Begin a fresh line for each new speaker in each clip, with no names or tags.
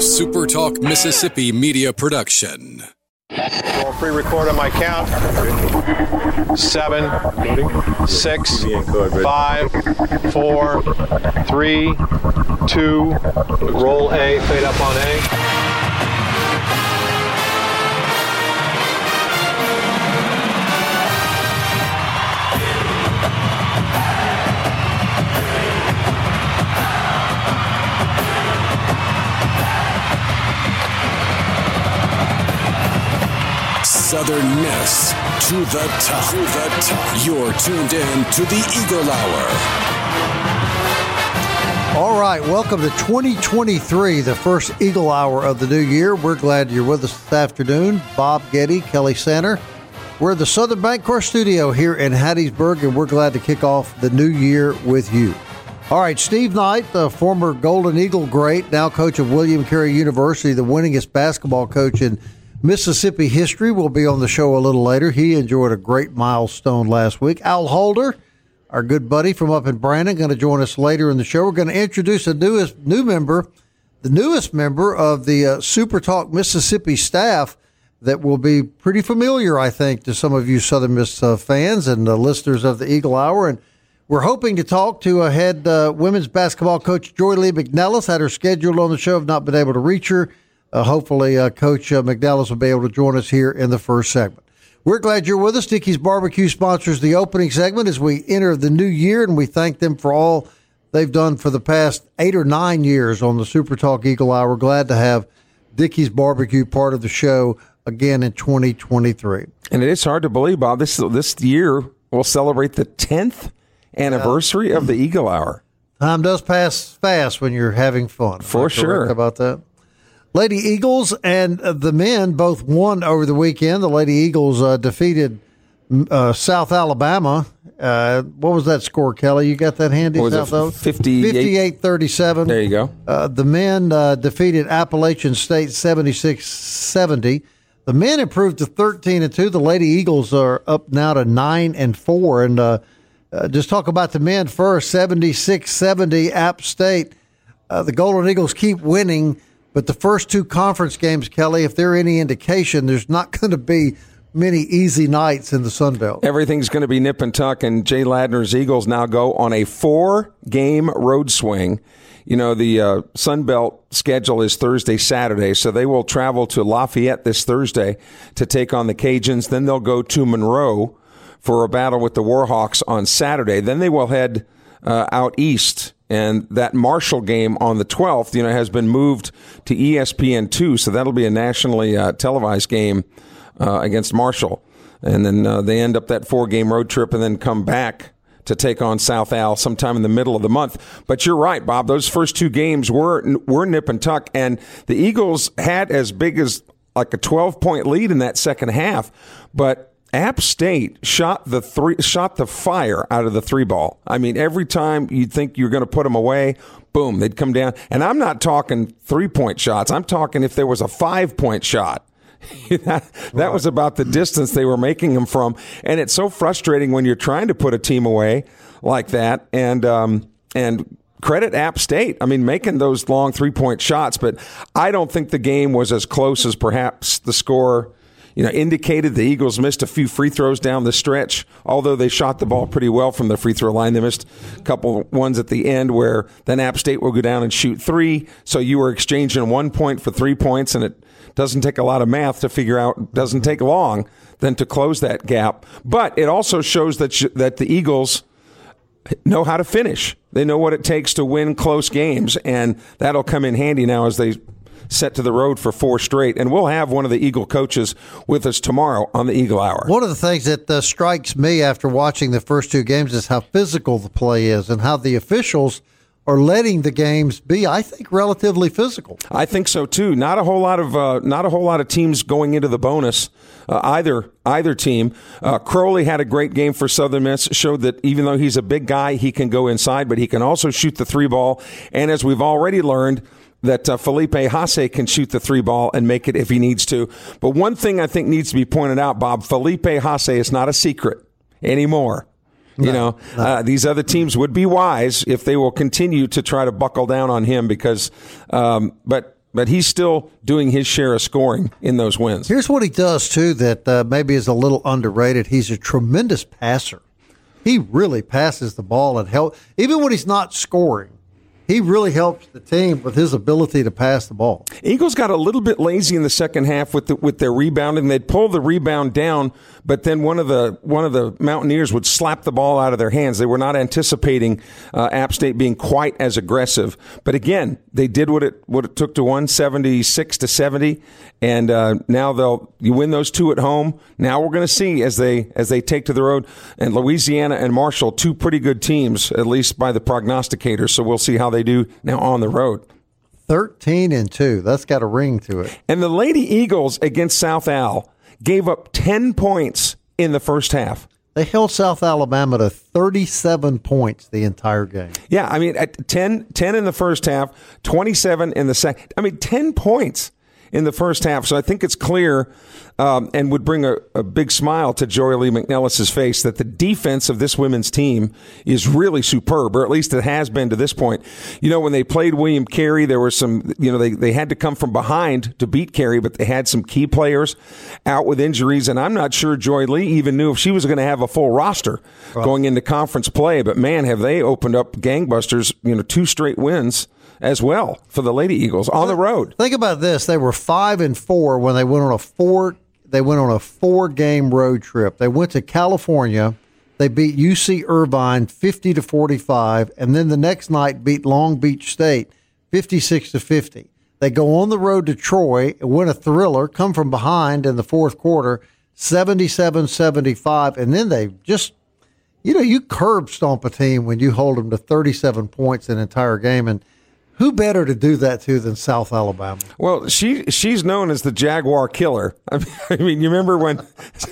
a Super Talk Mississippi media production.
Roll pre-record on my count. Seven, six, five, four, three, two. Roll A. Fade up on A.
Southern Miss to the top. To the top. You're tuned in to the Eagle Hour.
All right, welcome to 2023, the first Eagle Hour of the new year. We're glad you're with us this afternoon. Bob Getty, Kelly Sander. We're at the Southern Bank Bancorp Studio here in Hattiesburg, and we're glad to kick off the new year with you. All right, Steve Knight, the former Golden Eagle great, now coach of William Carey University, the winningest basketball coach in Mississippi history, will be on the show a little later. He enjoyed a great milestone last week. Al Holder, our good buddy from up in Brandon, going to join us later in the show. We're going to introduce a newest new member, the newest member of the uh, Super Talk Mississippi staff that will be pretty familiar, I think, to some of you Southern Miss uh, fans and uh, listeners of the Eagle Hour. And we're hoping to talk to a head uh, women's basketball coach, Joye Lee McNelis. Had her scheduled on the show, have not been able to reach her. Uh, hopefully, uh, Coach uh, McNelis will be able to join us here in the first segment. We're glad you're with us. Dickey's Barbecue sponsors the opening segment as we enter the new year, and we thank them for all they've done for the past eight or nine years on the Super Talk Eagle Hour. Glad to have Dickey's Barbecue part of the show again in 2023.
And it is hard to believe, Bob. This this year we'll celebrate the tenth anniversary of the Eagle Hour.
Time does pass fast when you're having fun.
For sure.
about that. Lady Eagles and uh, the men both won over the weekend. The Lady Eagles uh, defeated uh, South Alabama. Uh, what was that score, Kelly? You got that handy?
What was
South Al-
58?
58-37.
There you go.
Uh, the men uh, defeated Appalachian State 76-70. The men improved to 13 and 2. The Lady Eagles are up now to 9 and 4 and uh, uh, just talk about the men first 76-70 App State. Uh, the Golden Eagles keep winning, but the first two conference games, Kelly, if they're any indication, there's not going to be many easy nights in the Sun Belt.
Everything's going to be nip and tuck, and Jay Ladner's Eagles now go on a four game road swing. You know, the uh, Sun Belt schedule is Thursday, Saturday, so they will travel to Lafayette this Thursday to take on the Cajuns. Then they'll go to Monroe for a battle with the Warhawks on Saturday. Then they will head uh, out east. And that Marshall game on the 12th, you know, has been moved to E ESPN2, so that'll be a nationally uh, televised game uh, against Marshall. And then uh, they end up that four game road trip and then come back to take on South Al sometime in the middle of the month. But you're right, Bob. Those first two games were were nip and tuck, and the Eagles had as big as like a 12 point lead in that second half, but. App State shot the three, shot the fire out of the three ball. I mean, every time you'd think you're going to put them away, boom, they'd come down. And I'm not talking three point shots. I'm talking if there was a five point shot. that, that was about the distance they were making them from, and it's so frustrating when you're trying to put a team away like that. And um, and credit App State. I mean, making those long three point shots, but I don't think the game was as close as perhaps the score. You know, indicated the Eagles missed a few free throws down the stretch, although they shot the ball pretty well from the free throw line. They missed a couple ones at the end where then App State will go down and shoot three. So you were exchanging one point for three points, and it doesn't take a lot of math to figure out, doesn't take long then to close that gap. But it also shows that, that the Eagles know how to finish. They know what it takes to win close games, and that'll come in handy now as they set to the road for four straight. And we'll have one of the Eagle coaches with us tomorrow on the Eagle Hour.
One of the things that uh, strikes me after watching the first two games is how physical the play is and how the officials are letting the games be, I think, relatively physical.
I think so too. Not a whole lot of uh, not a whole lot of teams going into the bonus. Uh, either either team. Uh, Crowley had a great game for Southern Miss. Showed that even though he's a big guy, he can go inside, but he can also shoot the three ball. And as we've already learned. That uh, Felipe Haase can shoot the three ball and make it if he needs to. But one thing I think needs to be pointed out, Bob, Felipe Haase is not a secret anymore. You know, uh, these other teams would be wise if they will continue to try to buckle down on him because, um, but but he's still doing his share of scoring in those wins.
Here's what he does too that uh, maybe is a little underrated. He's a tremendous passer. He really passes the ball and help even when he's not scoring he really helps the team with his ability to pass the ball.
Eagles got a little bit lazy in the second half with the, with their rebounding. They'd pull the rebound down, but then one of the one of the Mountaineers would slap the ball out of their hands. They were not anticipating uh, App State being quite as aggressive. But again, they did what it what it took to win seventy six to seventy, and uh, now they'll you win those two at home. Now we're going to see as they as they take to the road and Louisiana and Marshall, two pretty good teams at least by the prognosticators. So we'll see how they do now on the road.
13 and 2. That's got a ring to it.
And the Lady Eagles against South Al gave up 10 points in the first half.
They held South Alabama to 37 points the entire game.
Yeah, I mean, at 10, 10 in the first half, 27 in the second. I mean, 10 points in the first half. So I think it's clear um, and would bring a, a, big smile to Joye Lee McNelis's face that the defense of this women's team is really superb, or at least it has been to this point. You know, when they played William Carey, there were some, you know, they, they had to come from behind to beat Carey, but they had some key players out with injuries. And I'm not sure Joye Lee even knew if she was going to have a full roster going into conference play. But man, have they opened up gangbusters, you know, two straight wins as well for the Lady Eagles on the road.
Think about this: they were five and four when they went on a four. They went on a four game road trip. They went to California. They beat UC Irvine fifty to forty five, and then the next night beat Long Beach State fifty six to fifty. They go on the road to Troy and win a thriller, come from behind in the fourth quarter, 77-75, and then they just you know, you curb stomp a team when you hold them to 37 points an entire game. And who better to do that to than South Alabama?
Well, she she's known as the Jaguar Killer. I mean, I mean you remember when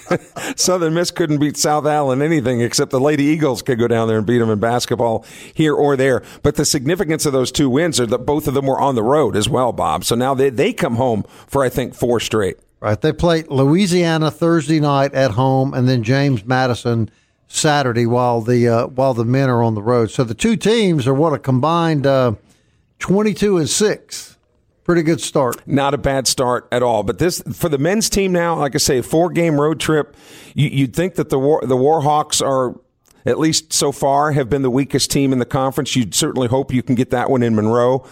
Southern Miss couldn't beat South Al in anything except the Lady Eagles could go down there and beat them in basketball here or there. But the significance of those two wins are that both of them were on the road as well, Bob. So now they they come home for I think four straight.
Right. They played Louisiana Thursday night at home, and then James Madison Saturday while the uh, while the men are on the road. So the two teams are what a combined. Uh, 22 and 6. Pretty good start.
Not a bad start at all. But this for the men's team now, like I say, four game road trip. You, would think that the War, the Warhawks are at least so far have been the weakest team in the conference. You'd certainly hope you can get that one in Monroe.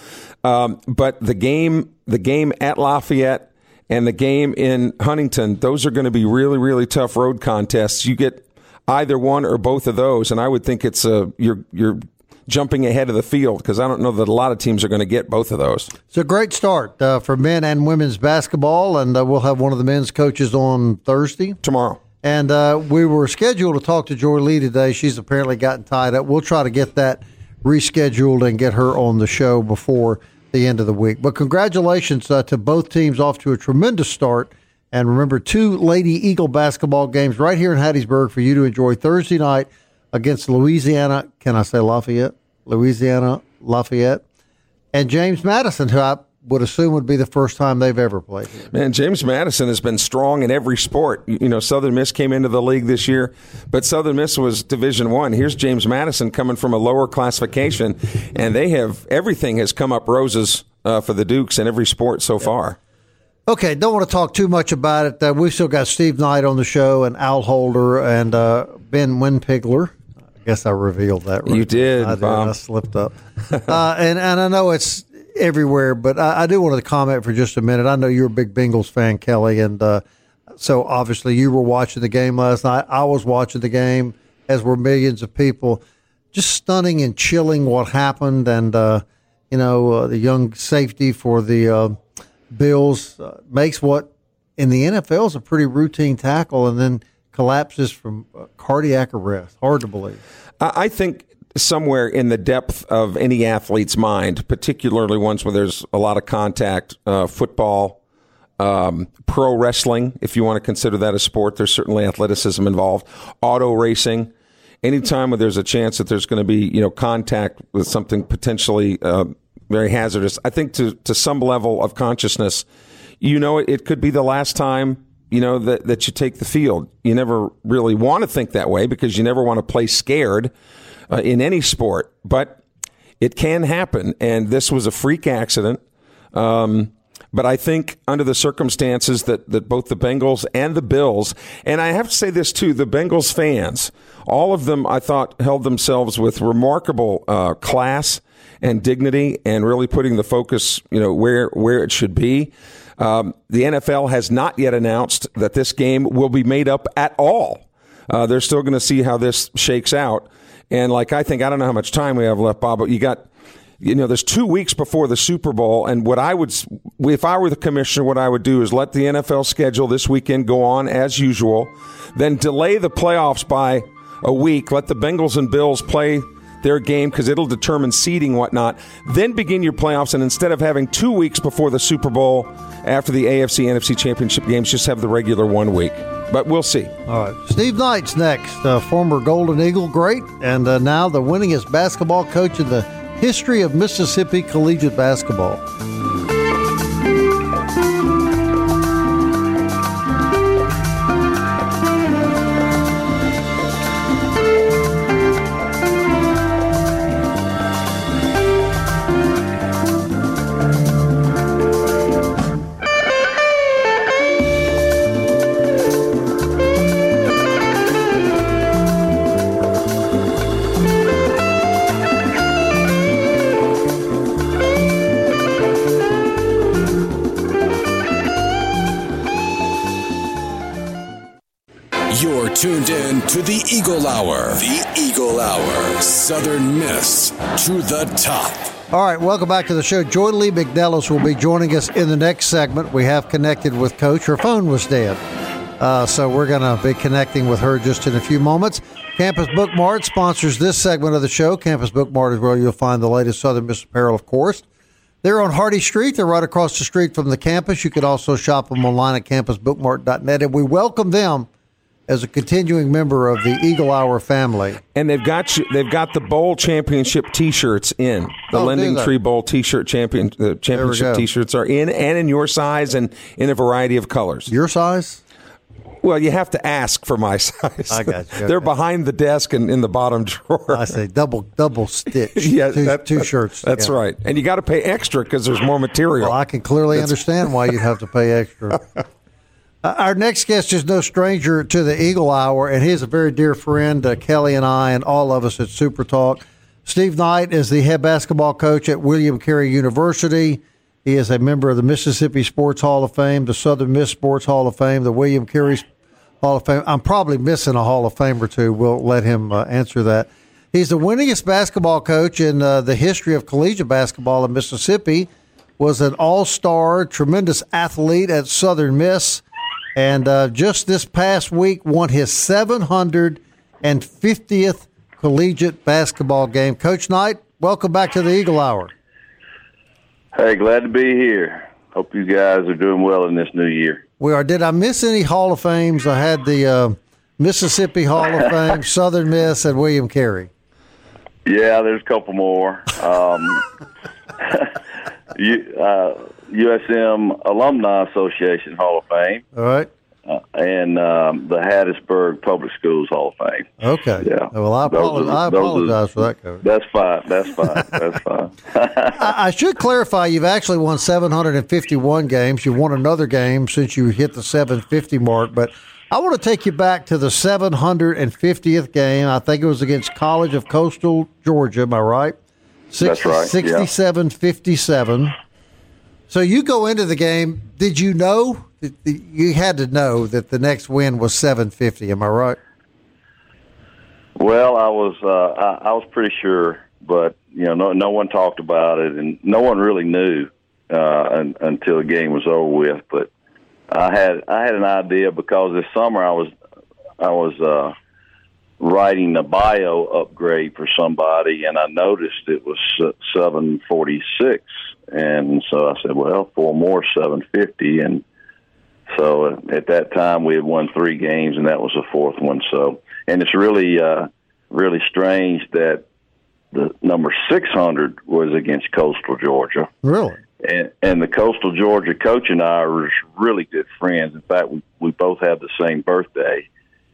Um, but the game, the game at Lafayette and the game in Huntington, those are going to be really, really tough road contests. You get either one or both of those, and I would think it's a you're you're jumping ahead of the field because I don't know that a lot of teams are going to get both of those.
It's a great start uh, for men and women's basketball, and uh, we'll have one of the men's coaches on Thursday.
Tomorrow.
And uh, we were scheduled to talk to Joye Lee today. She's apparently gotten tied up. We'll try to get that rescheduled and get her on the show before the end of the week. But congratulations uh, to both teams off to a tremendous start. And remember, two Lady Eagle basketball games right here in Hattiesburg for you to enjoy Thursday night against Louisiana. Can I say Lafayette? Louisiana Lafayette, and James Madison, who I would assume would be the first time they've ever played. Here.
Man, James Madison has been strong in every sport. You know, Southern Miss came into the league this year, but Southern Miss was Division One. Here's James Madison coming from a lower classification, and they have everything has come up roses uh, for the Dukes in every sport so far.
Okay, don't want to talk too much about it. Uh, we've still got Steve Knight on the show and Al Holder and uh, Ben Winpigler. I guess I revealed that.
Right. You did,
I, did I slipped up. uh, and and I know it's everywhere, but I, I, do want to comment for just a minute. I know you're a big Bengals fan, Kelly, and uh, so obviously you were watching the game last night. I was watching the game, as were millions of people. Just stunning and chilling what happened, and uh, you know uh, the young safety for the Bills uh, makes what in the NFL is a pretty routine tackle and then collapses from uh, cardiac arrest. Hard to believe.
I think somewhere in the depth of any athlete's mind, particularly ones where there's a lot of contact, uh, football, um, pro wrestling, if you want to consider that a sport, there's certainly athleticism involved, auto racing. Anytime where there's a chance that there's going to be, you know, contact with something potentially uh, very hazardous. I think to to some level of consciousness, you know, it, it could be the last time you know that that you take the field. You never really want to think that way because you never want to play scared uh, in any sport, but it can happen. And this was a freak accident. Um, But I think under the circumstances that, that both the Bengals and the Bills, and I have to say this too, the Bengals fans, all of them, I thought, held themselves with remarkable uh, class and dignity, and really putting the focus, you know, where where it should be. Um, the NFL has not yet announced that this game will be made up at all. Uh, they're still going to see how this shakes out. And like I think, I don't know how much time we have left, Bob, but you got you know, there's two weeks before the Super Bowl, and what I would, if I were the commissioner, what I would do is let the NFL schedule this weekend go on as usual, then delay the playoffs by a week, let the Bengals and Bills play their game because it'll determine seeding whatnot. Then begin your playoffs, and instead of having two weeks before the Super Bowl after the AFC NFC Championship games, just have the regular one week. But we'll see.
All right, Steve Knight's next, uh, former Golden Eagle great, and uh, now the winningest basketball coach in the history of Mississippi collegiate basketball.
The Eagle Hour. The Eagle Hour. Southern Miss to the top.
All right, welcome back to the show. Joye Lee McNelis will be joining us in the next segment. We have connected with Coach. Her phone was dead. Uh, so we're going to be connecting with her just in a few moments. Campus Book Mart sponsors this segment of the show. Campus Book Mart is where you'll find the latest Southern Miss apparel, of course. They're on Hardy Street. They're right across the street from the campus. You can also shop them online at campusbookmart.net. And we welcome them as a continuing member of the Eagle Hour family.
And they've got you, they've got the bowl championship T-shirts in the
Oh,
Lending? Tree Bowl T-shirt champion. Uh, the championship. T-shirts are in and in your size and in a variety of colors.
Your size?
Well, you have to ask for my size.
I got you.
They're
Okay.
behind the desk and in the bottom drawer.
I say double double stitch.
yeah,
two,
that-
two shirts.
That's
together.
right, and you got to pay extra because there's more material.
Well, I can clearly understand why you'd have to pay extra. Uh, Our next guest is no stranger to the Eagle Hour, and he's a very dear friend, uh, Kelly and I, and all of us at Super Talk. Steve Knight is the head basketball coach at William Carey University. He is a member of the Mississippi Sports Hall of Fame, the Southern Miss Sports Hall of Fame, the William Carey Hall of Fame. I'm probably missing a Hall of Fame or two. We'll let him uh, answer that. He's the winningest basketball coach in uh, the history of collegiate basketball in Mississippi. Was an all-star, tremendous athlete at Southern Miss, and uh, just this past week won his 750th collegiate basketball game. Coach Knight, welcome back to the Eagle Hour.
Hey, glad to be here. Hope you guys are doing well in this new year.
We are. Did I miss any Hall of Fames? I had the uh, Mississippi Hall of Fame, Southern Miss, and William Carey.
Yeah, there's a couple more. Um, you, uh, USM Alumni Association Hall of Fame
All right.
uh, and um, the Hattiesburg Public Schools Hall of Fame.
Okay.
Yeah.
Well, I, apologize,
are-
I
those are-
for that, Coach.
That's fine. That's fine. That's fine.
I, I should clarify you've actually won 751 games. You won another game since you hit the 750 mark, but I want to take you back to the 750th game. I think it was against College of Coastal Georgia. Am I right?
That's right, yeah.
57. So you go into the game. Did you know? You had to know that the next win was 750. Am I right?
Well, I was uh, I, I was pretty sure, but you know, no no one talked about it, and no one really knew uh, un, until the game was over with. But I had I had an idea because this summer I was I was uh, writing a bio upgrade for somebody, and I noticed it was seven forty six, and so I said, well, four more seven fifty, and so uh, at that time we had won three games, and that was the fourth one. So, and it's really, uh, really strange that the number six hundred was against Coastal Georgia,
Really?
and and the Coastal Georgia coach and I are really good friends. In fact, we we both have the same birthday,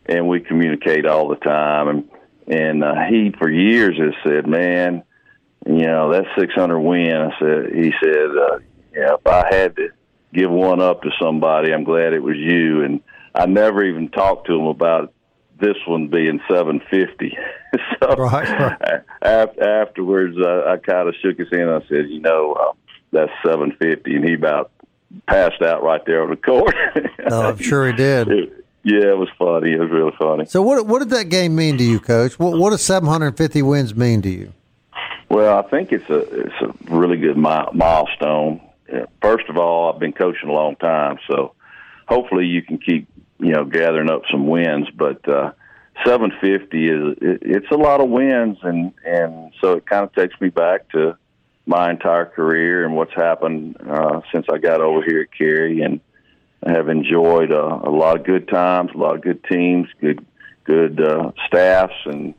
and we communicate all the time. And and uh, he for years has said, "Man, you know that 600 win." I said, he said, uh, "Yeah, if I had to give one up to somebody, I'm glad it was you. And I never even talked to him about this one being 750. so right, right. After, afterwards, uh, I kind of shook his hand. I said, you know, uh, that's 750, and he about passed out right there on the court.
no, I'm sure he did.
It, yeah, it was funny. It was really funny.
So, what what did that game mean to you, Coach? What what does 750 wins mean to you?
Well, I think it's a it's a really good mi- milestone. First of all, I've been coaching a long time, so hopefully you can keep you know gathering up some wins. But uh, 750 is it, it's a lot of wins, and and so it kind of takes me back to my entire career and what's happened uh, since I got over here at Carey, and have enjoyed a lot of good times, a lot of good teams, good good uh, staffs, and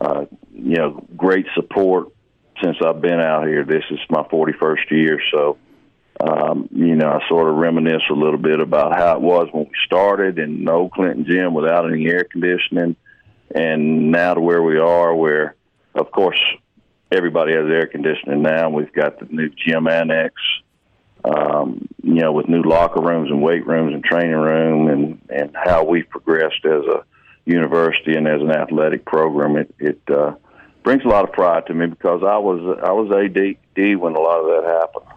uh, you know great support since I've been out here. This is my 41st year, so um, you know I sort of reminisce a little bit about how it was when we started in old Clinton gym without any air conditioning, and now to where we are, where of course everybody has air conditioning now. We've got the new gym annex, um, you know, with new locker rooms and weight rooms and training room, and and how we've progressed as a university and as an athletic program. It it uh, brings a lot of pride to me because I was I was AD when a lot of that happened.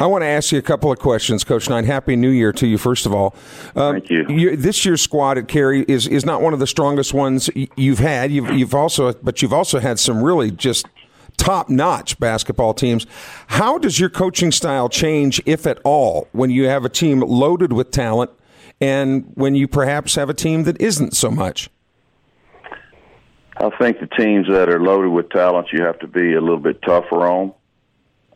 I want to ask you a couple of questions, Coach Knight. Happy New Year to you, first of all.
Um, Thank you. you.
This year's squad at Carey is is not one of the strongest ones you've had. You've you've also, but you've also had some really just top notch basketball teams. How does your coaching style change, if at all, when you have a team loaded with talent and when you perhaps have a team that isn't so much?
I think the teams that are loaded with talent, you have to be a little bit tougher on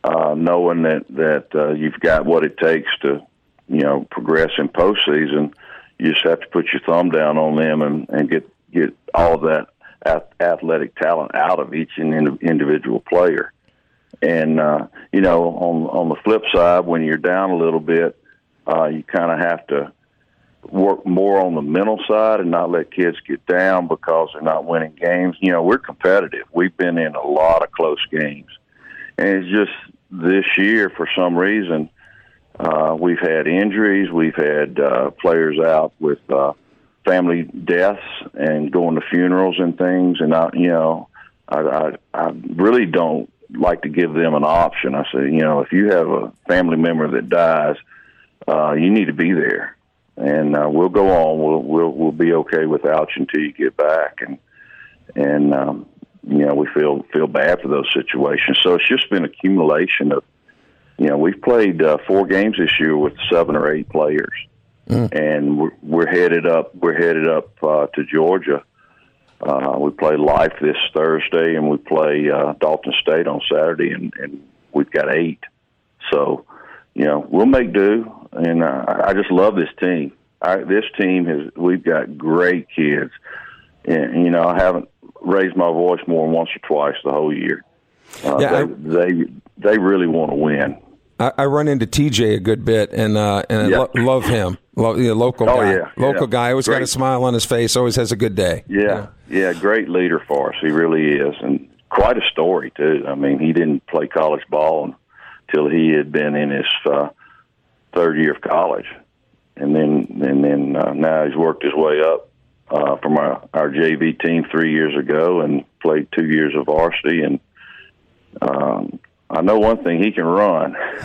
uh, knowing that that uh, you've got what it takes to you know progress in postseason. You just have to put your thumb down on them and, and get get all of that athletic talent out of each individual player. And uh, you know, on on the flip side, when you're down a little bit, uh, you kind of have to work more on the mental side and not let kids get down because they're not winning games. You know, we're competitive. We've been in a lot of close games, and it's just this year, for some reason, uh, we've had injuries. We've had uh, players out with uh, family deaths and going to funerals and things. And I, you know, I, I, I really don't like to give them an option. I say, you know, if you have a family member that dies, uh, you need to be there, and uh, we'll go on. We'll we'll we'll be okay without you until you get back. And and um, you know, we feel feel bad for those situations. So it's just been accumulation of, you know, we've played uh, four games this year with seven or eight players, mm. and we're, we're headed up. We're headed up uh, to Georgia. Uh, we play Life this Thursday, and we play uh, Dalton State on Saturday, and, and we've got eight. So, you know, we'll make do, and uh, I just love this team. I, this team has we've got great kids, and you know I haven't raised my voice more than once or twice the whole year. Uh, yeah, they, I, they they really want to win.
I, I, run into TJ a good bit, and uh, and I lo- love him. Love, you know, local oh, guy, yeah, local yeah. guy. Always great. got a smile on his face. Always has a good day.
Yeah, yeah, great leader for us. He really is, and quite a story too. I mean, he didn't play college ball until he had been in his uh, third year of college, and then and then uh, now he's worked his way up uh, from our, our JV team three years ago and played two years of varsity. And um, I know one thing: he can run.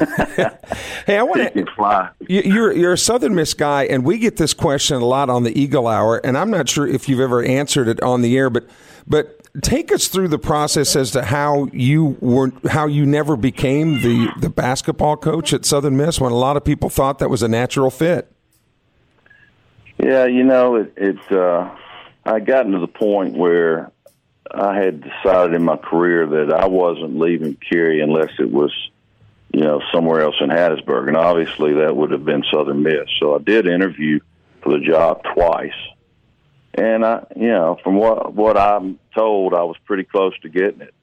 hey, I want to fly. You're you're a Southern Miss guy, and we get this question a lot on the Eagle Hour, and I'm not sure if you've ever answered it on the air, but but take us through the process as to how you were how you never became the the basketball coach at Southern Miss when a lot of people thought that was a natural fit.
Yeah, you know, it, it uh, I gotten to the point where I had decided in my career that I wasn't leaving Carey unless it was, you know, somewhere else in Hattiesburg, and obviously that would have been Southern Miss. So I did interview for the job twice, and I, you know, from what what I'm told, I was pretty close to getting it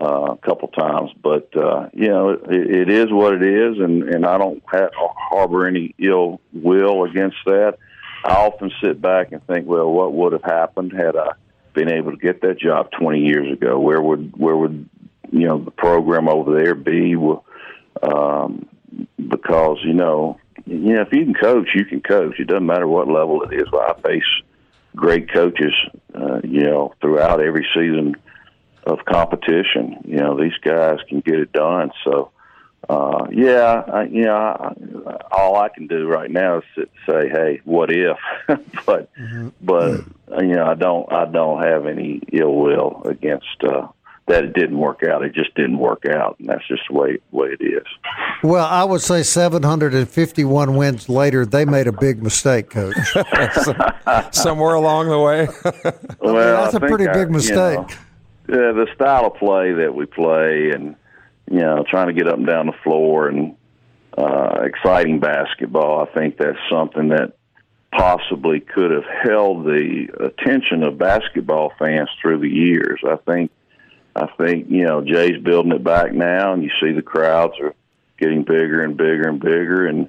uh, a couple times. But uh, you know, it, it is what it is, and and I don't have, harbor any ill will against that. I often sit back and think, well, what would have happened had I been able to get that job 20 years ago? Where would where would you know the program over there be? Um, because you know, you know, if you can coach, you can coach. It doesn't matter what level it is. I face great coaches, uh, you know, throughout every season of competition. You know, these guys can get it done. So, uh, yeah, I, you know, I, all I can do right now is sit, say, "Hey, what if?" but, mm-hmm. but you know, I don't, I don't have any ill will against uh, that. It didn't work out. It just didn't work out, and that's just the way way it is.
Well, I would say 751 wins later, they made a big mistake, Coach.
Somewhere along the way.
well, I mean, that's a pretty big mistake.
You know, the style of play that we play, and you know, trying to get up and down the floor and uh, exciting basketball. I think that's something that possibly could have held the attention of basketball fans through the years. I think, I think you know Jay's building it back now, and you see the crowds are getting bigger and bigger and bigger, and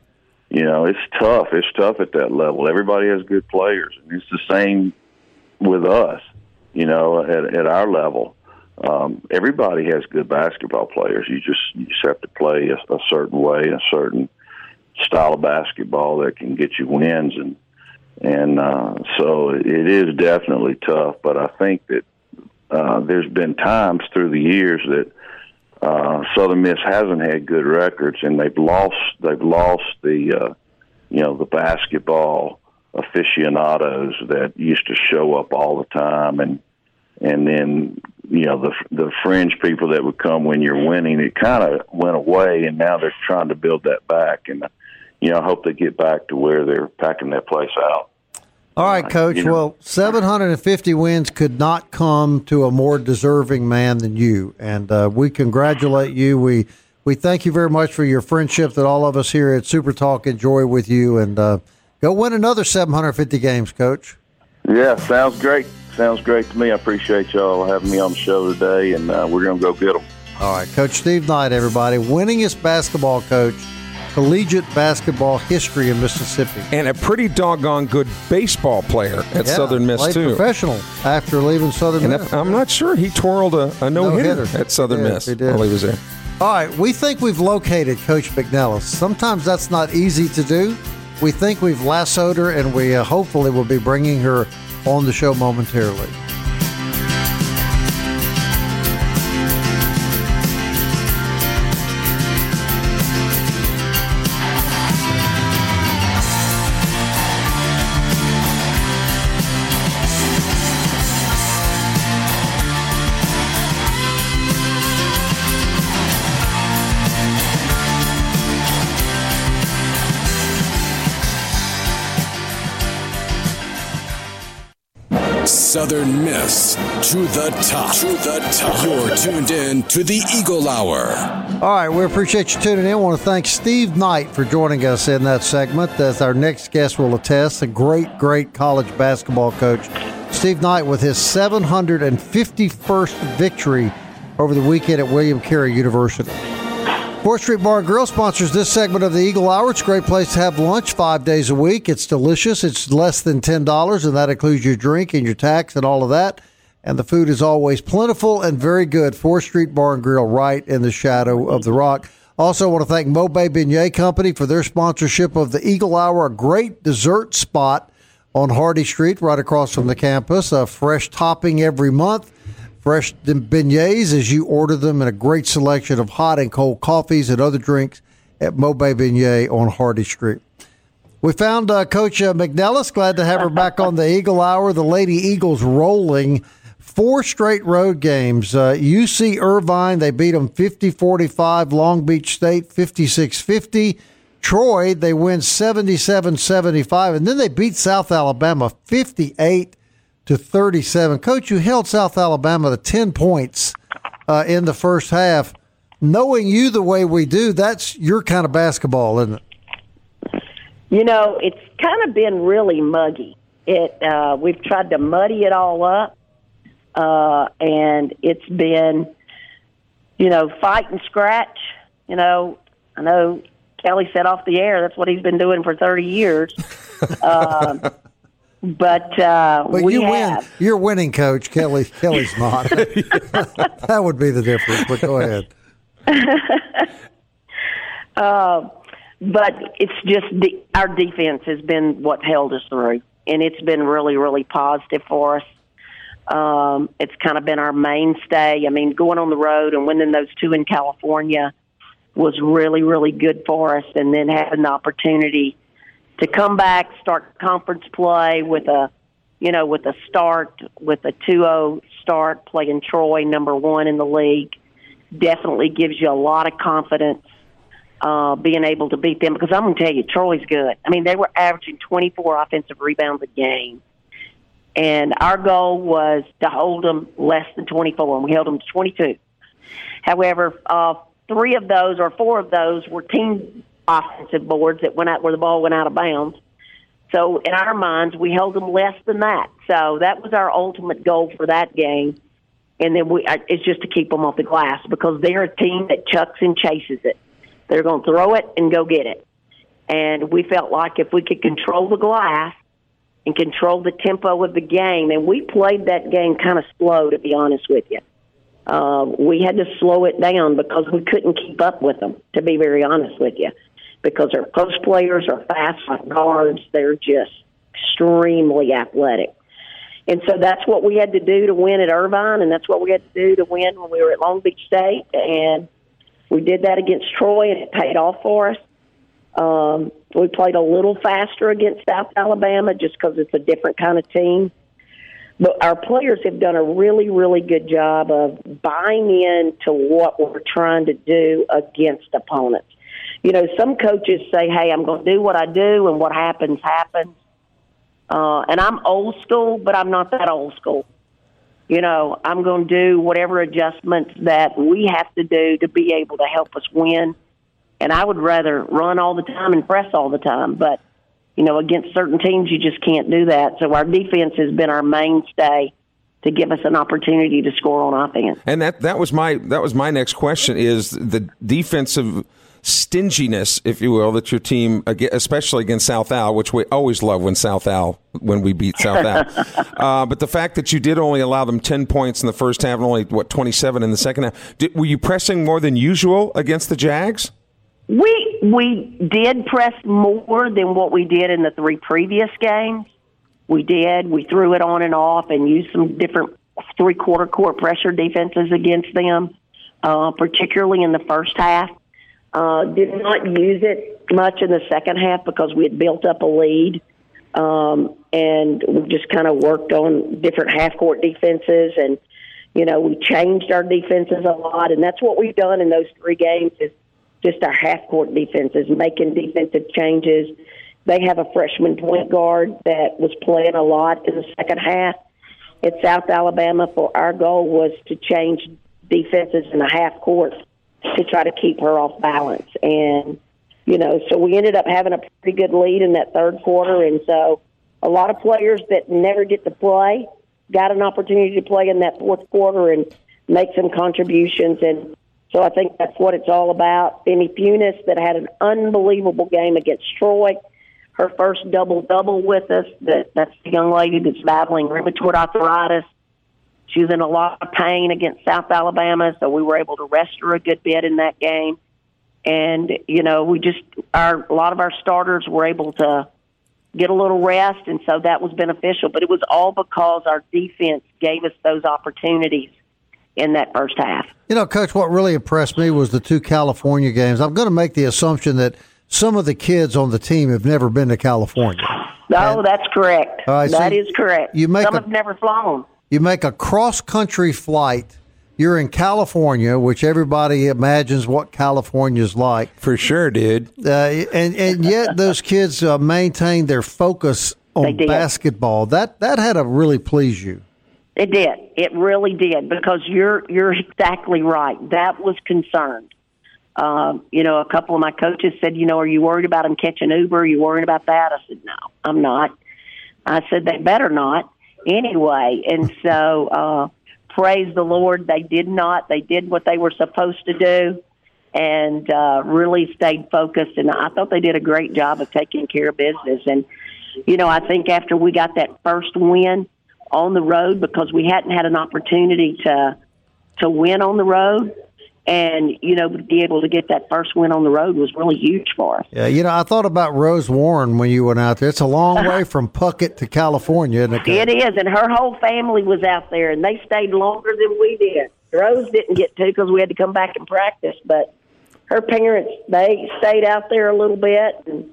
you know it's tough. It's tough at that level. Everybody has good players, and it's the same with us. You know, at at our level um, everybody has good basketball players. You just you just have to play a, a certain way, a certain style of basketball that can get you wins, and and uh, so it is definitely tough. But I think that uh, there's been times through the years that uh, Southern Miss hasn't had good records, and they've lost they've lost the uh, you know the basketball aficionados that used to show up all the time and and then you know the the fringe people that would come when you're winning it kind of went away and now they're trying to build that back and you know I hope they get back to where they're packing that place out.
All right, coach. You know, well, 750 wins could not come to a more deserving man than you and uh, we congratulate you. We we thank you very much for your friendship that all of us here at Super Talk enjoy with you and uh, go win another 750 games, coach.
Yeah, sounds great sounds great to me. I appreciate y'all having me on the show today, and uh, we're going to go get them.
All right, Coach Steve Knight, everybody, winningest basketball coach, collegiate basketball history in Mississippi,
and a pretty doggone good baseball player at yeah, Southern Miss too.
Professional after leaving Southern
and
Miss.
I'm not sure he twirled a, a no, hitter at Southern
he
Miss
he did.
while he was there.
All right, we think we've located Coach McNelis. Sometimes that's not easy to do. We think we've lassoed her, and we uh, hopefully will be bringing her on the show momentarily.
To the top. To the top. You're tuned in to the Eagle Hour.
All right, we appreciate you tuning in. I want to thank Steve Knight for joining us in that segment. As our next guest will attest, a great, great college basketball coach. Steve Knight with his 751st victory over the weekend at William Carey University. 4th Street Bar and Grill sponsors this segment of the Eagle Hour. It's a great place to have lunch five days a week. It's delicious. It's less than $10, and that includes your drink and your tax and all of that. And the food is always plentiful and very good. 4th Street Bar and Grill, right in the shadow of the rock. Also, want to thank Mobay Beignet Company for their sponsorship of the Eagle Hour, a great dessert spot on Hardy Street, right across from the campus. A fresh topping every month fresh beignets as you order them and a great selection of hot and cold coffees and other drinks at Mobay Beignet on Hardy Street. We found uh, Coach uh, McNelis. Glad to have her back on the Eagle Hour. The Lady Eagles rolling four straight road games. Uh, UC Irvine, they beat them 50 45. Long Beach State 56 50. Troy, they win 77 75. And then they beat South Alabama 58 to 37. Coach, you held South Alabama to 10 points uh, in the first half. Knowing you the way we do, that's your kind of basketball, isn't it?
You know, it's kind of been really muggy. It uh, we've tried to muddy it all up, uh, and it's been, you know, fight and scratch. You know, I know Kelly said off the air that's what he's been doing for thirty years. but uh,
but
we
you
have.
win. You're winning, Coach Kelly. Kelly's not. that would be the difference. But go ahead.
uh, but it's just the, our defense has been what held us through, and it's been really, really positive for us. Um, it's kind of been our mainstay. I mean, going on the road and winning those two in California was really, really good for us, and then having the opportunity to come back, start conference play with a, you know, with a start with a 2-0 start playing Troy, number one in the league, definitely gives you a lot of confidence uh, being able to beat them because I'm going to tell you, Troy's good. I mean, they were averaging 24 offensive rebounds a game. And our goal was to hold them less than 24, and we held them to 22. However, uh, three of those or four of those were team offensive boards that went out where the ball went out of bounds. So in our minds, we held them less than that. So that was our ultimate goal for that game. And then we, it's just to keep them off the glass because they're a team that chucks and chases it. They're going to throw it and go get it. And we felt like if we could control the glass and control the tempo of the game, and we played that game kind of slow, to be honest with you. Uh, we had to slow it down because we couldn't keep up with them, to be very honest with you. Because our post players are fast like guards, they're just extremely athletic. And so that's what we had to do to win at Irvine, and that's what we had to do to win when we were at Long Beach State. And we did that against Troy, and it paid off for us. Um, we played a little faster against South Alabama just because it's a different kind of team. But our players have done a really, really good job of buying in to what we're trying to do against opponents. You know, some coaches say, hey, I'm going to do what I do, and what happens, happens. Uh, and I'm old school, but I'm not that old school you know, I'm going to do whatever adjustments that we have to do to be able to help us win. And I would rather run all the time and press all the time, but you know, against certain teams, you just can't do that. So our defense has been our mainstay to give us an opportunity to score on offense.
And that that was my that was my next question: is the defensive stinginess, if you will, that your team, especially against South Al, which we always love when South Al when we beat South Al. uh, but the fact that you did only allow them ten points in the first half and only what twenty seven in the second half, did, were you pressing more than usual against the Jags?
We we did press more than what we did in the three previous games. We did. We threw it on and off and used some different three quarter court pressure defenses against them, uh, particularly in the first half. Uh, did not use it much in the second half because we had built up a lead. Um, and we just kind of worked on different half court defenses and, you know, we changed our defenses a lot. And that's what we've done in those three games is just our half court defenses, making defensive changes. They have a freshman point guard that was playing a lot in the second half at South Alabama. For our goal was to change defenses in the half court to try to keep her off balance. And, you know, so we ended up having a pretty good lead in that third quarter. And so a lot of players that never get to play got an opportunity to play in that fourth quarter and make some contributions. And so I think that's what it's all about. Emmy Punis that had an unbelievable game against Troy. Her first double double with us. That that's the young lady that's battling rheumatoid arthritis she was in a lot of pain against South Alabama, so we were able to rest her a good bit in that game. And you know, we just our a lot of our starters were able to get a little rest, and so that was beneficial. But it was all because our defense gave us those opportunities in that first half.
You know, Coach, what really impressed me was the two California games. I'm going to make the assumption that some of the kids on the team have never been to California.
No, and, that's correct. That so is correct. You make some a, have never flown.
You make a cross country flight. You're in California, which everybody imagines what California's like.
For sure, dude.
Uh, and and yet those kids uh, maintain their focus on basketball. That that had to really please you.
It did. It really did because you're you're exactly right. That was concerned. Um, you know, a couple of my coaches said, you know, are you worried about them catching Uber? Are you worried about that? I said, no, I'm not. I said they better not anyway. And so, uh, praise the Lord, they did not. They did what they were supposed to do and uh, really stayed focused. And I thought they did a great job of taking care of business. And, you know, I think after we got that first win on the road, because we hadn't had an opportunity to to win on the road, and you know, to be able to get that first win on the road was really huge for us.
Yeah, you know, I thought about Rose Warren when you went out there. It's a long way from Puckett to California, isn't it?
It is, and her whole family was out there, and they stayed longer than we did. Rose didn't get to because we had to come back and practice, but her parents they stayed out there a little bit, and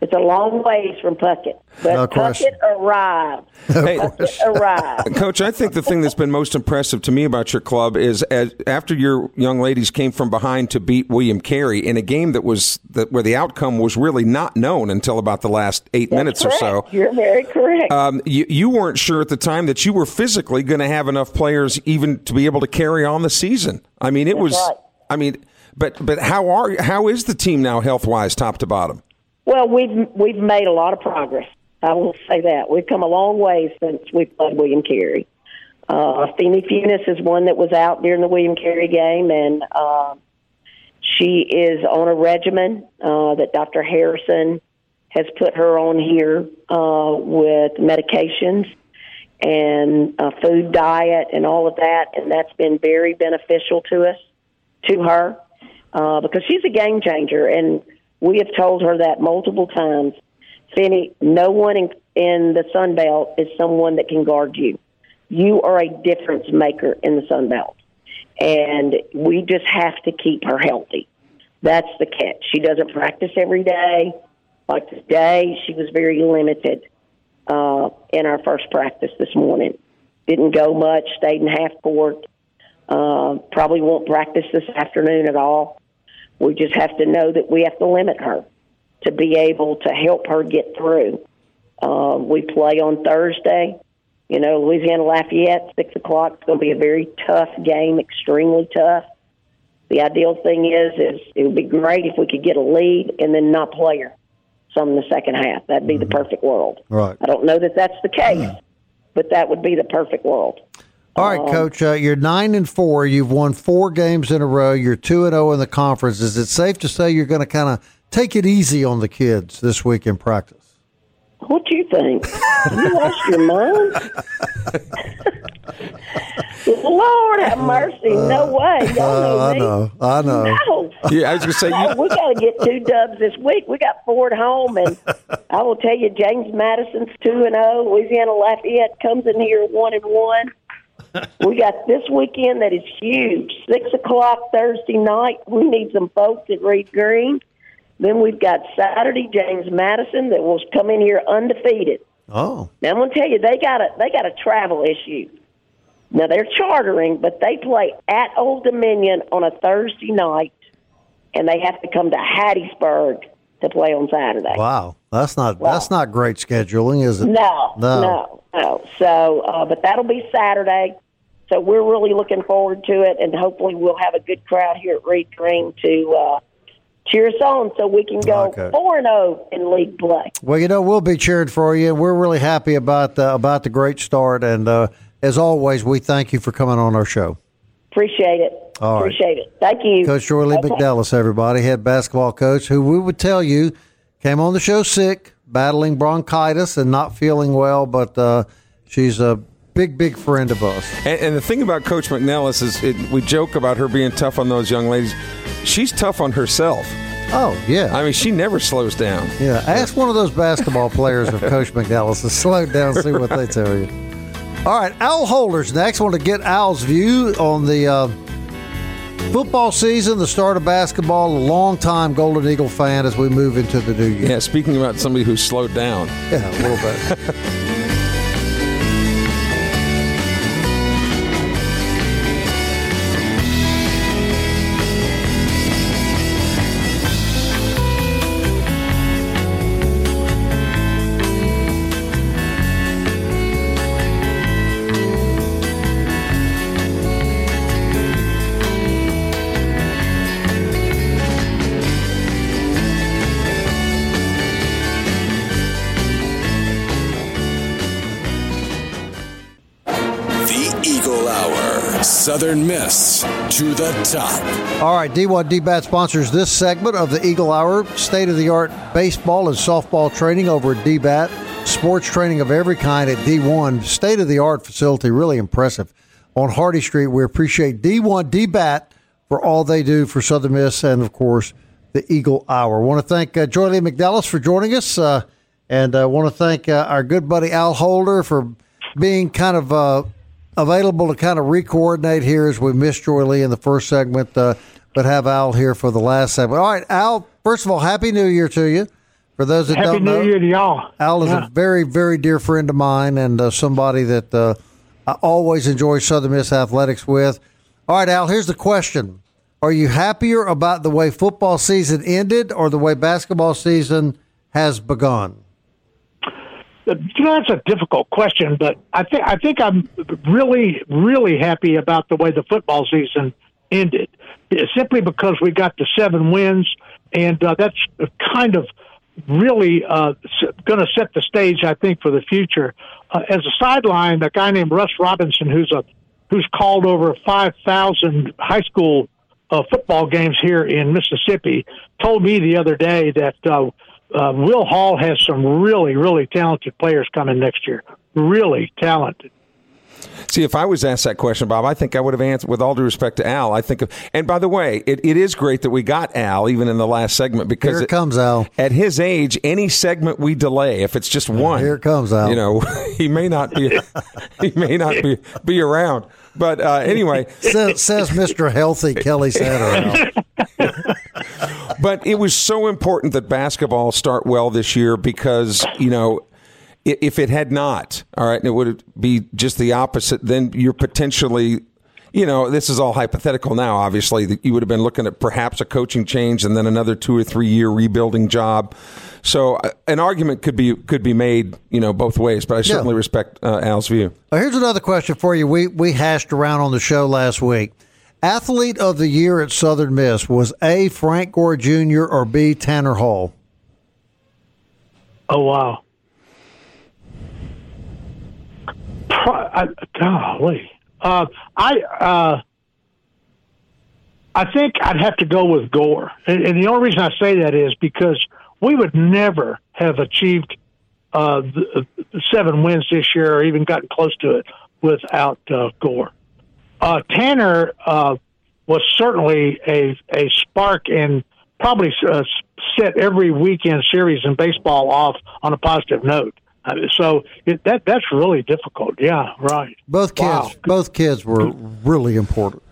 it's a long ways from Puckett. But
No.
Puckett arrived.
Hey,
Puckett arrived.
Coach, I think the thing that's been most impressive to me about your club is as, after your young ladies came from behind to beat William Carey in a game that was that where the outcome was really not known until about the last eight minutes
Correct.
or so.
You're very correct.
Um, you, you weren't sure at the time that you were physically going to have enough players even to be able to carry on the season. I mean, it was.
right.
I mean, but but how are how is the team now health wise, top to bottom?
Well, we've we've made a lot of progress. I will say that we've come a long way since we played William Carey. Uh, Feeny Funis is one that was out during the William Carey game, and uh, she is on a regimen uh, that Dr. Harrison has put her on here uh, with medications and a food diet and all of that, and that's been very beneficial to us, to her, uh, because she's a game changer, and we have told her that multiple times. Finney, no one in, in the Sun Belt is someone that can guard you. You are a difference maker in the Sun Belt, and we just have to keep her healthy. That's the catch. She doesn't practice every day. Like today, she was very limited uh, in our first practice this morning. Didn't go much, stayed in half court. Uh, probably won't practice this afternoon at all. We just have to know that we have to limit her to be able to help her get through. Uh, we play on Thursday. You know, Louisiana Lafayette, 6 o'clock. It's going to be a very tough game, extremely tough. The ideal thing is, is it would be great if we could get a lead and then not play her some in the second half. That'd be the perfect world.
Right.
I don't know that that's the case, but that would be the perfect world.
All right, Coach. Uh, you're nine and four. You've won four games in a row. You're two and zero in the conference. Is it safe to say you're going to kind of take it easy on the kids this week in practice?
What do you think? you lost your mind? Lord have mercy. No way. Y'all know
Uh, I know. I know.
No.
Yeah, I was going to say
No,
you,
we got to get two dubs this week. We got four at home, and I will tell you, James Madison's two and zero. Louisiana Lafayette comes in here one and one. We got this weekend that is huge. Six o'clock Thursday night. We need some folks at Reed Green. Then we've got Saturday James Madison that will come in here undefeated.
Oh,
Now I'm going to tell you, they got a they got a travel issue. Now they're chartering, but they play at Old Dominion on a Thursday night, and they have to come to Hattiesburg to play on Saturday.
wow. That's not that's not great scheduling, is it?
No,
No.
no, no. So, uh, but that'll be Saturday. So we're really looking forward to it, and hopefully we'll have a good crowd here at Reed Green to uh, cheer us on, so we can go four and zero in league play.
Well, you know we'll be cheering for you. We're really happy about the, about the great start, and uh, as always, we thank you for coming on our show.
Appreciate it.
All right.
Appreciate it. Thank you,
Coach Lee
Okay.
McNelis, everybody, head basketball coach, who we would tell you came on the show sick, battling bronchitis and not feeling well, but uh, she's a big, big friend of us.
and, and the thing about Coach McNelis is it, we joke about her being tough on those young ladies. She's tough on herself.
Oh, yeah.
I mean, she never slows down.
yeah. Ask one of those basketball players if Coach McNelis has slowed down, see what they tell you. All right, Al Holders next. want to get Al's view on the uh, football season, the start of basketball, a long-time Golden Eagle fan as we move into the new year.
Yeah, speaking about somebody who slowed down.
Yeah, a little bit.
Southern Miss to the top.
All right, D1 DBAT sponsors this segment of the Eagle Hour. State of the art baseball and softball training over at DBAT. Sports training of every kind at D1. State of the art facility, really impressive. On Hardy Street, we appreciate D1 DBAT for all they do for Southern Miss and, of course, the Eagle Hour. I want to thank uh, Joye Lee McNelis for joining us, uh, and I uh, want to thank uh, our good buddy Al Holder for being kind of uh, available to kind of re-coordinate here as we missed Joye Lee in the first segment, uh, but have Al here for the last segment. All right, Al. First of all, Happy New Year to you. For those that
Happy
don't
New
know,
Year to y'all.
Al is
Yeah.
a very, very dear friend of mine and uh, somebody that uh, I always enjoy Southern Miss athletics with. All right, Al, here's the question. Are you happier about the way football season ended or the way basketball season has begun?
You know, that's a difficult question, but I think I think I'm really, really happy about the way the football season ended, simply because we got the seven wins, and uh, that's kind of really uh, going to set the stage, I think, for the future. Uh, as a sideline, a guy named Russ Robinson, who's a who's called over five thousand high school uh, football games here in Mississippi, told me the other day that uh, uh, Will Hall has some really, really talented players coming next year. Really talented.
See, if I was asked that question, Bob, I think I would have answered, with all due respect to Al, I think, of, and by the way, it, it is great that we got Al even in the last segment because
Here it comes, Al.
At his age, any segment we delay, if it's just one,
Here comes, Al.
You know, he may not be, he may not be, be around. But uh, anyway,
says, says Mr. Healthy Kelly Satter.
But it was so important that basketball start well this year because you know if it had not all right and it would be just the opposite then you're potentially you know this is all hypothetical now obviously that you would have been looking at perhaps a coaching change and then another two or three year rebuilding job so uh, an argument could be could be made you know both ways but i certainly respect uh, al's view
Well, here's another question for you. We we hashed around on the show last week. Athlete of the year at Southern Miss was A. Frank Gore Jr. or B. Tanner Hall.
Oh wow! I, golly, uh, I uh, I think I'd have to go with Gore, and, and the only reason I say that is because we would never have achieved uh, the, the seven wins this year, or even gotten close to it, without uh, Gore. Uh, Tanner uh, was certainly a a spark and probably uh, set every weekend series in baseball off on a positive note. Uh, so it, that that's really difficult. Yeah, right.
Both kids,
Wow.
both kids were really important.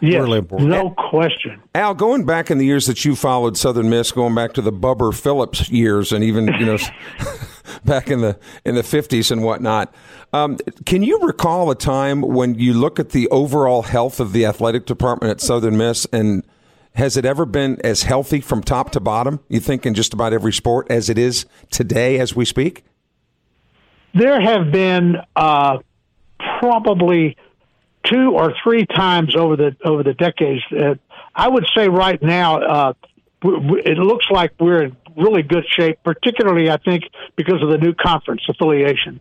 Yes,
really important.
no question.
Al, going back in the years that you followed Southern Miss, going back to the Bubber Phillips years, and even you know back in the in the fifties and whatnot, um, can you recall a time when you look at the overall health of the athletic department at Southern Miss, and has it ever been as healthy from top to bottom? You think in just about every sport as it is today, as we speak?
There have been uh, probably two or three times over the over the decades. Uh, I would say right now, uh, it looks like we're in really good shape. Particularly, I think because of the new conference affiliation.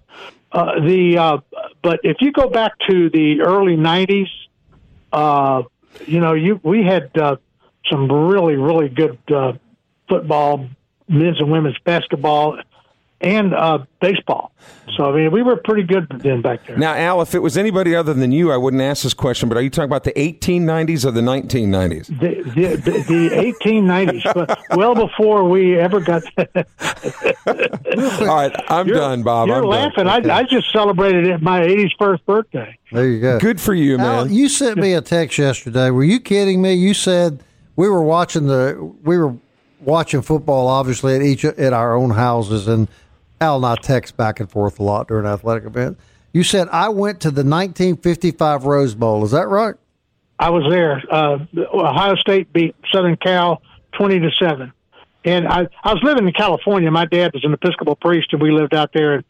Uh, the uh, but if you go back to the early '90s, uh, you know, you we had uh, some really really good uh, football, men's and women's basketball, and uh, baseball. So I mean, we were pretty good then back there.
Now, Al, if it was anybody other than you, I wouldn't ask this question. But are you talking about the 1890s or the 1990s?
The, the, the, the 1890s, but well before we ever got.
All right, I'm
You're-
done, Bob.
You're
I'm
laughing.
Done.
I, I just celebrated my 81st birthday.
There you go.
Good for you,
Al,
man.
you sent me a text yesterday. Were you kidding me? You said we were watching the we were watching football, obviously at each at our own houses, and Al and I text back and forth a lot during athletic events. You said I went to the 1955 Rose Bowl. Is that right?
I was there. Uh, Ohio State beat Southern Cal 20 to 7. And I, I was living in California. My dad was an Episcopal priest, and we lived out there. And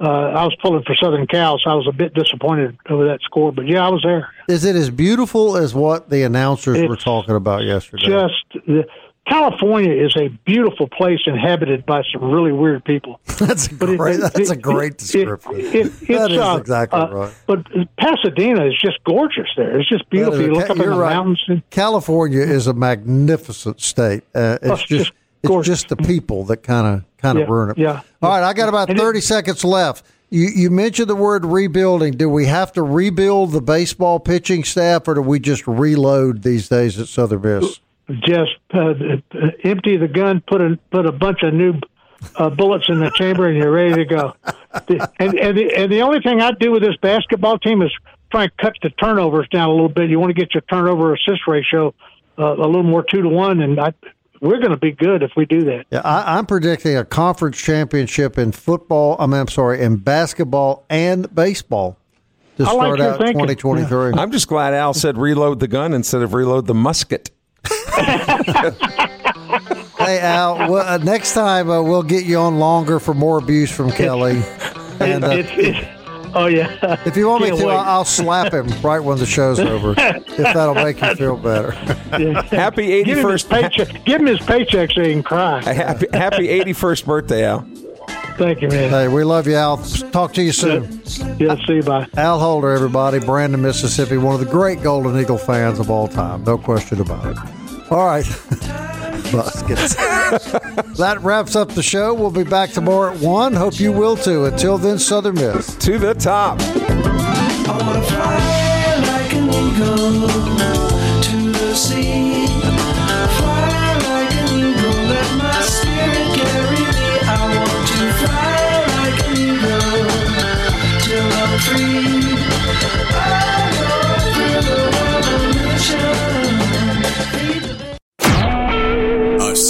uh, I was pulling for Southern Cal, so I was a bit disappointed over that score. But yeah, I was there.
Is it as beautiful as what the announcers were talking about yesterday?
Just the, California is a beautiful place inhabited by some really weird people.
that's a
But it-
great. that's a
it-
great
it-
description.
it-
that is
uh,
exactly
uh,
right.
But Pasadena is just gorgeous there. It's just beautiful. You
a-
look up in the
right.
mountains. And,
California is a magnificent state. Uh, it's
Oh, it's
just, it's
gorgeous.
just the people that kind of kind of
Yeah,
ruin it.
yeah.
All right, I got about
And
thirty seconds left. You, you mentioned the word rebuilding. Do we have to rebuild the baseball pitching staff, or do we just reload these days at Southern Miss?
Just uh, empty the gun, put a put a bunch of new uh, bullets in the chamber, and you're ready to go. and and the, and the only thing I do with this basketball team is try and cut the turnovers down a little bit. You want to get your turnover assist ratio uh, a little more two to one, and I, we're going to be good if we do that.
Yeah, I, am predicting a conference championship in football. I mean, I'm sorry, in basketball and baseball to start like out 2023.
Yeah. I'm just glad Al said reload the gun instead of reload the musket.
hey Al, well, uh, next time uh, we'll get you on longer for more abuse from Kelly.
And, uh, it's, it's, oh yeah.
If you want Can't me to, I'll, I'll slap him right when the show's over. if that'll make you feel better.
Happy eighty first.
Give him his paycheck so he can cry.
Happy Happy eighty first birthday, Al.
Thank you, man.
Hey, we love you, Al. Talk to you soon.
Yeah, see you. Bye.
Al Holder, everybody, Brandon, Mississippi, one of the great Golden Eagle fans of all time. No question about it. All right. Muskets. that wraps up the show. We'll be back tomorrow at 1. Hope you will too. Until then, Southern Miss.
To the top.